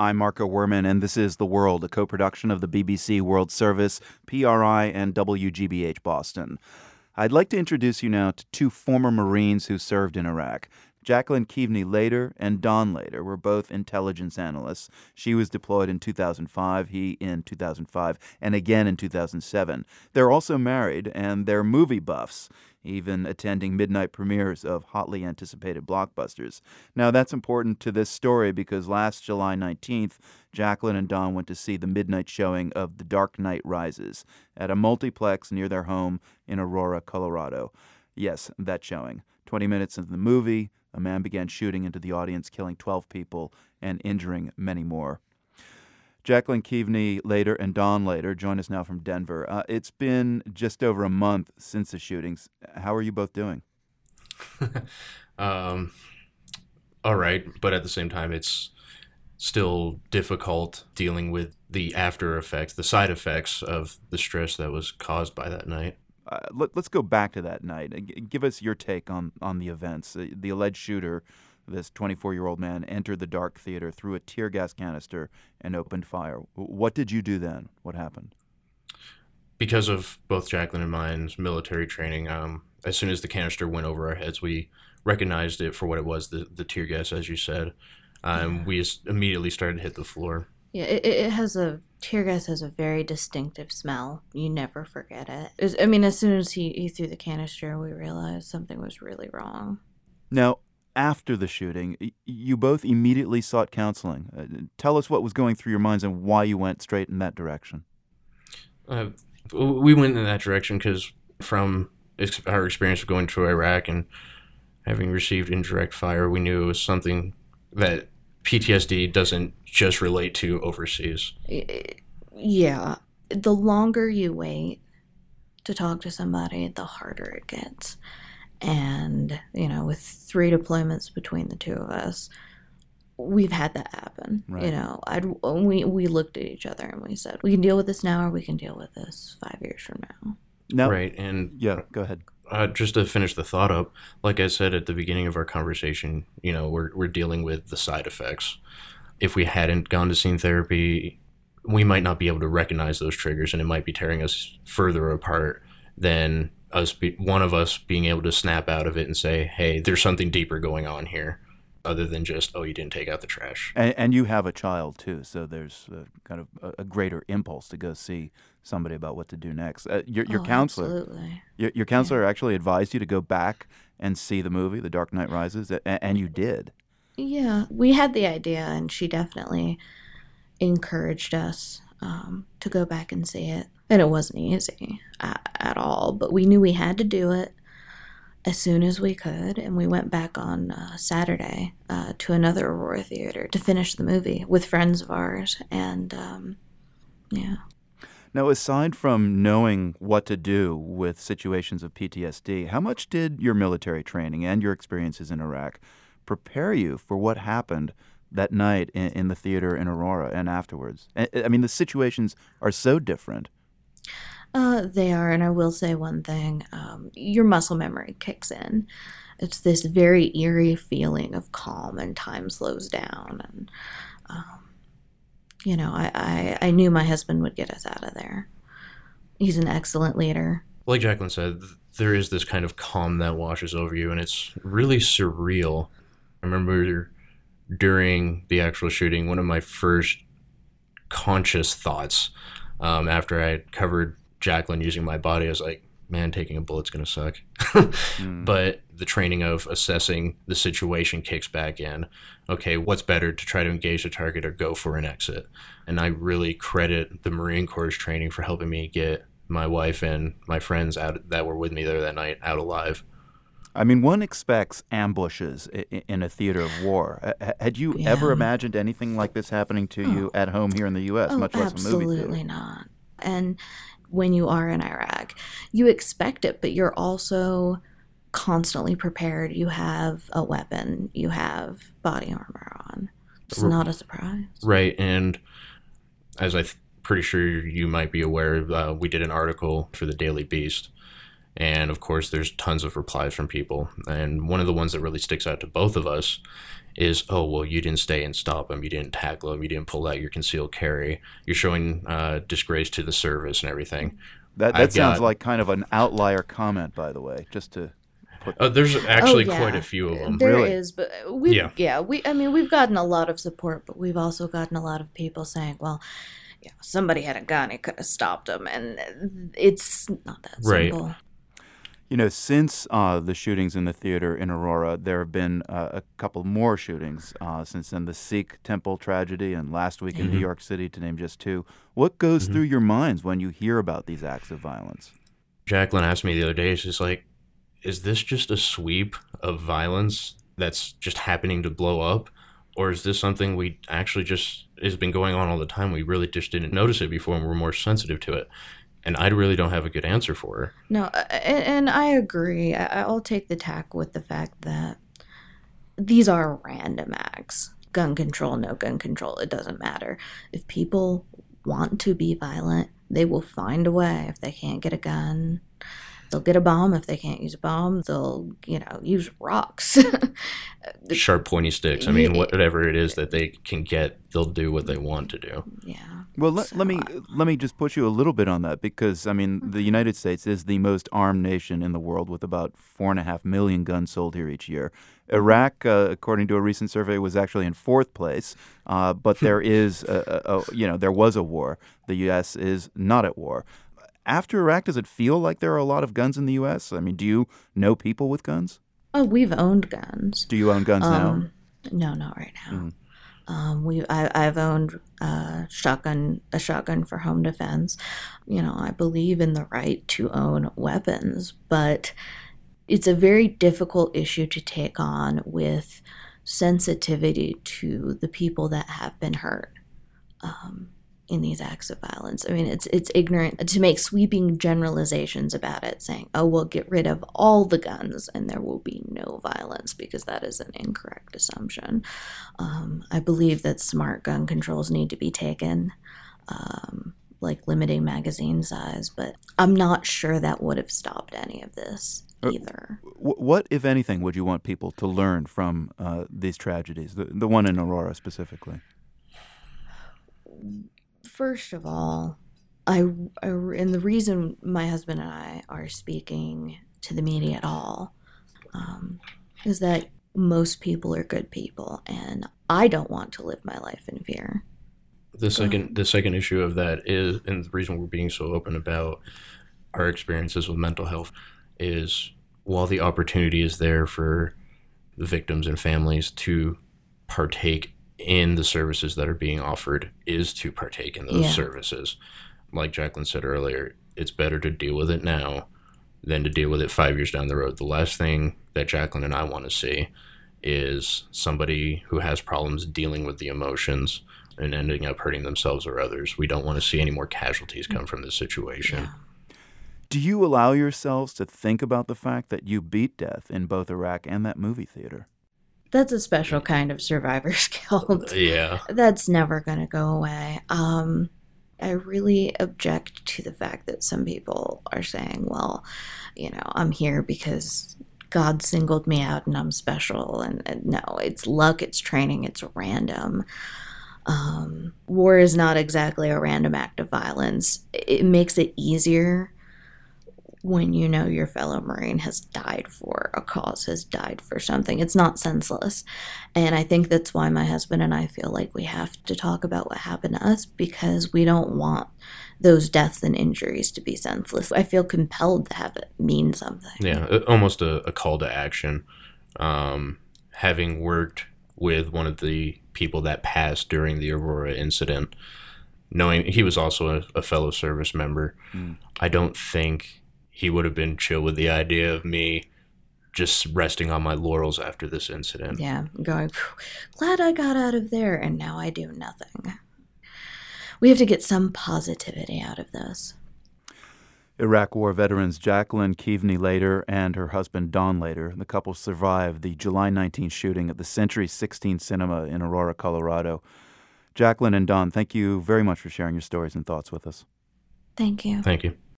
I'm Marco Werman, and this is The World, a co production of the BBC World Service, PRI, and WGBH Boston. I'd like to introduce you now to two former Marines who served in Iraq. Jacqueline Keavney Lader and Don Lader were both intelligence analysts. She was deployed in 2005, he in 2005, and again in 2007. They're also married, and they're movie buffs even attending midnight premieres of hotly anticipated blockbusters. Now, that's important to this story because last July 19th, Jacqueline and Don went to see the midnight showing of The Dark Knight Rises at a multiplex near their home in Aurora, Colorado. Yes, that showing. 20 minutes into the movie, a man began shooting into the audience, killing 12 people and injuring many more. Jacqueline Keavney Lader and Don Lader join us now from Denver. Uh, it's been just over a month since the shootings. How are you both doing? um, all right, but at the same time, it's still difficult dealing with the after effects, the side effects of the stress that was caused by that night. Uh, let, us go back to that night. Give us your take on, on the events. Uh, the alleged shooter this 24 year old man entered the dark theater, threw a tear gas canister, and opened fire. What did you do then? What happened? Because of both Jacqueline and mine's military training, um, as soon as the canister went over our heads, we recognized it for what it was the, the tear gas, as you said. Um, yeah. We immediately started to hit the floor. Yeah, it, it has a tear gas has a very distinctive smell. You never forget it. it was, I mean, as soon as he, he threw the canister, we realized something was really wrong. Now, after the shooting, you both immediately sought counseling. Uh, tell us what was going through your minds and why you went straight in that direction. Uh, we went in that direction because from ex- our experience of going to Iraq and having received indirect fire, we knew it was something that PTSD doesn't just relate to overseas. Yeah. The longer you wait to talk to somebody, the harder it gets and you know with three deployments between the two of us we've had that happen right. you know I'd, we, we looked at each other and we said we can deal with this now or we can deal with this five years from now no right and yeah go ahead uh, just to finish the thought up like i said at the beginning of our conversation you know we're, we're dealing with the side effects if we hadn't gone to scene therapy we might not be able to recognize those triggers and it might be tearing us further apart than us be, one of us being able to snap out of it and say, "Hey, there's something deeper going on here." Other than just, oh, you didn't take out the trash. And, and you have a child too, so there's a, kind of a, a, greater impulse to go see somebody about what to do next. Uh, your your oh, counselor, absolutely. your, your counselor yeah. actually advised you to go back and see the movie, The Dark Knight Rises, and, and you did. Yeah, we had the idea, and she definitely encouraged us um, to go back and see it. And it wasn't easy at, at, all, but we knew we had to do it as soon as we could. And we went back on uh, Saturday uh, to another Aurora theater to finish the movie with friends of ours. And um, yeah. Now, aside from knowing what to do with situations of PTSD, how much did your military training and your experiences in Iraq prepare you for what happened that night in, in the theater in Aurora and afterwards? I mean, the situations are so different. Uh, they are, and I will say one thing: um, your muscle memory kicks in. It's this very eerie feeling of calm, and time slows down. And um, you know, I, I I knew my husband would get us out of there. He's an excellent leader. Like Jacqueline said, there is this kind of calm that washes over you, and it's really surreal. I remember during the actual shooting, one of my first conscious thoughts um, after I had covered Jacqueline using my body, I was like, man, taking a bullet's going to suck. mm. But the training of assessing the situation kicks back in. Okay, what's better to try to engage the target or go for an exit? And I really credit the Marine Corps training for helping me get my wife and my friends out that were with me there that night out alive. I mean, one expects ambushes in a theater of war. Had you yeah. ever imagined anything like this happening to oh. you at home here in the U.S., oh, much less a movie? Absolutely not. And when you are in Iraq, you expect it, but you're also constantly prepared. You have a weapon, you have body armor on. It's not a surprise. Right. And as I'm pretty sure you might be aware, uh, we did an article for the Daily Beast and of course, there's tons of replies from people. And one of the ones that really sticks out to both of us is oh well you didn't stay and stop him you didn't tackle him you didn't pull out your concealed carry you're showing uh, disgrace to the service and everything That that I've sounds got- like kind of an outlier comment, by the way. Just to put uh, there's actually Oh, yeah. quite a few of them There is, Really? but we Yeah. yeah. we I mean we've gotten a lot of support, but we've also gotten a lot of people saying, well, you know, somebody had a gun, it could have stopped them, and it's not that Right. simple. You know, since uh, the shootings in the theater in Aurora, there have been uh, a couple more shootings uh, since then. The Sikh temple tragedy and last week in New Mhm. York City, to name just two. What goes Mhm. through your minds when you hear about these acts of violence? Jacqueline asked me the other day, she's like, is this just a sweep of violence that's just happening to blow up? Or is this something we actually just has been going on all the time? We really just didn't notice it before and we're more sensitive to it. And I really don't have a good answer for her. No, uh, and, and I agree. I, I'll take the tack with the fact that these are random acts. Gun control, no gun control, it doesn't matter. If people want to be violent, they will find a way. If they can't get a gun, they'll get a bomb. If they can't use a bomb, they'll, you know, use rocks. Sharp, pointy sticks. I mean, whatever it is that they can get, they'll do what they want to do. yeah. Well, let, So let me let me just push you a little bit on that because I mean the United States is the most armed nation in the world with about four and a half million guns sold here each year. Iraq, uh, according to a recent survey, was actually in fourth place, uh, but there is a, a, a, you know there was a war. The U.S. is not at war. After Iraq, does it feel like there are a lot of guns in the U.S.? I mean, do you know people with guns? Oh, we've owned guns. Do you own guns now? Um, no, not right now. Mhm. Um, we I, I've owned a shotgun a shotgun for home defense. You know, I believe in the right to own weapons, but it's a very difficult issue to take on with sensitivity to the people that have been hurt um, in these acts of violence. I mean, it's it's ignorant to make sweeping generalizations about it, saying, "Oh, we'll get rid of all the guns and there will be no violence," because that is an incorrect assumption. Um, I believe that smart gun controls need to be taken, um, like limiting magazine size, but I'm not sure that would have stopped any of this Uh, either. What, if anything, would you want people to learn from uh, these tragedies? The, the one in Aurora specifically. First of all, I, I and the reason my husband and I are speaking to the media at all um, is that most people are good people, and I don't want to live my life in fear. The second, the second issue of that is, and the reason we're being so open about our experiences with mental health is, while the opportunity is there for the victims and families to partake in the services that are being offered, is to partake in those Yeah. services. Like Jacqueline said earlier, it's better to deal with it now than to deal with it five years down the road. The last thing that Jacqueline and I want to see is somebody who has problems dealing with the emotions and ending up hurting themselves or others. We don't want to see any more casualties come from this situation. Yeah. Do you allow yourselves to think about the fact that you beat death in both Iraq and that movie theater? That's a special kind of survivor's guilt. Yeah. That's never going to go away. Um, I really object to the fact that some people are saying, well, you know, I'm here because God singled me out and I'm special. And, and no, it's luck, it's training, it's random. Um, war is not exactly a random act of violence. It makes it easier when you know your fellow Marine has died for a cause, has died for something. It's not senseless. And I think that's why my husband and I feel like we have to talk about what happened to us because we don't want those deaths and injuries to be senseless. I feel compelled to have it mean something. Yeah. Almost a, a call to action. Um, having worked with one of the people that passed during the Aurora incident, knowing he was also a, a fellow service member, Mm. I don't think he would have been chill with the idea of me just resting on my laurels after this incident. Yeah, going, glad I got out of there and now I do nothing. We have to get some positivity out of this. Iraq War veterans Jacqueline Keavney Lader and her husband Don Lader, the couple survived the July 19 shooting at the Century 16 Cinema in Aurora, Colorado. Jacqueline and Don, thank you very much for sharing your stories and thoughts with us. Thank you. Thank you.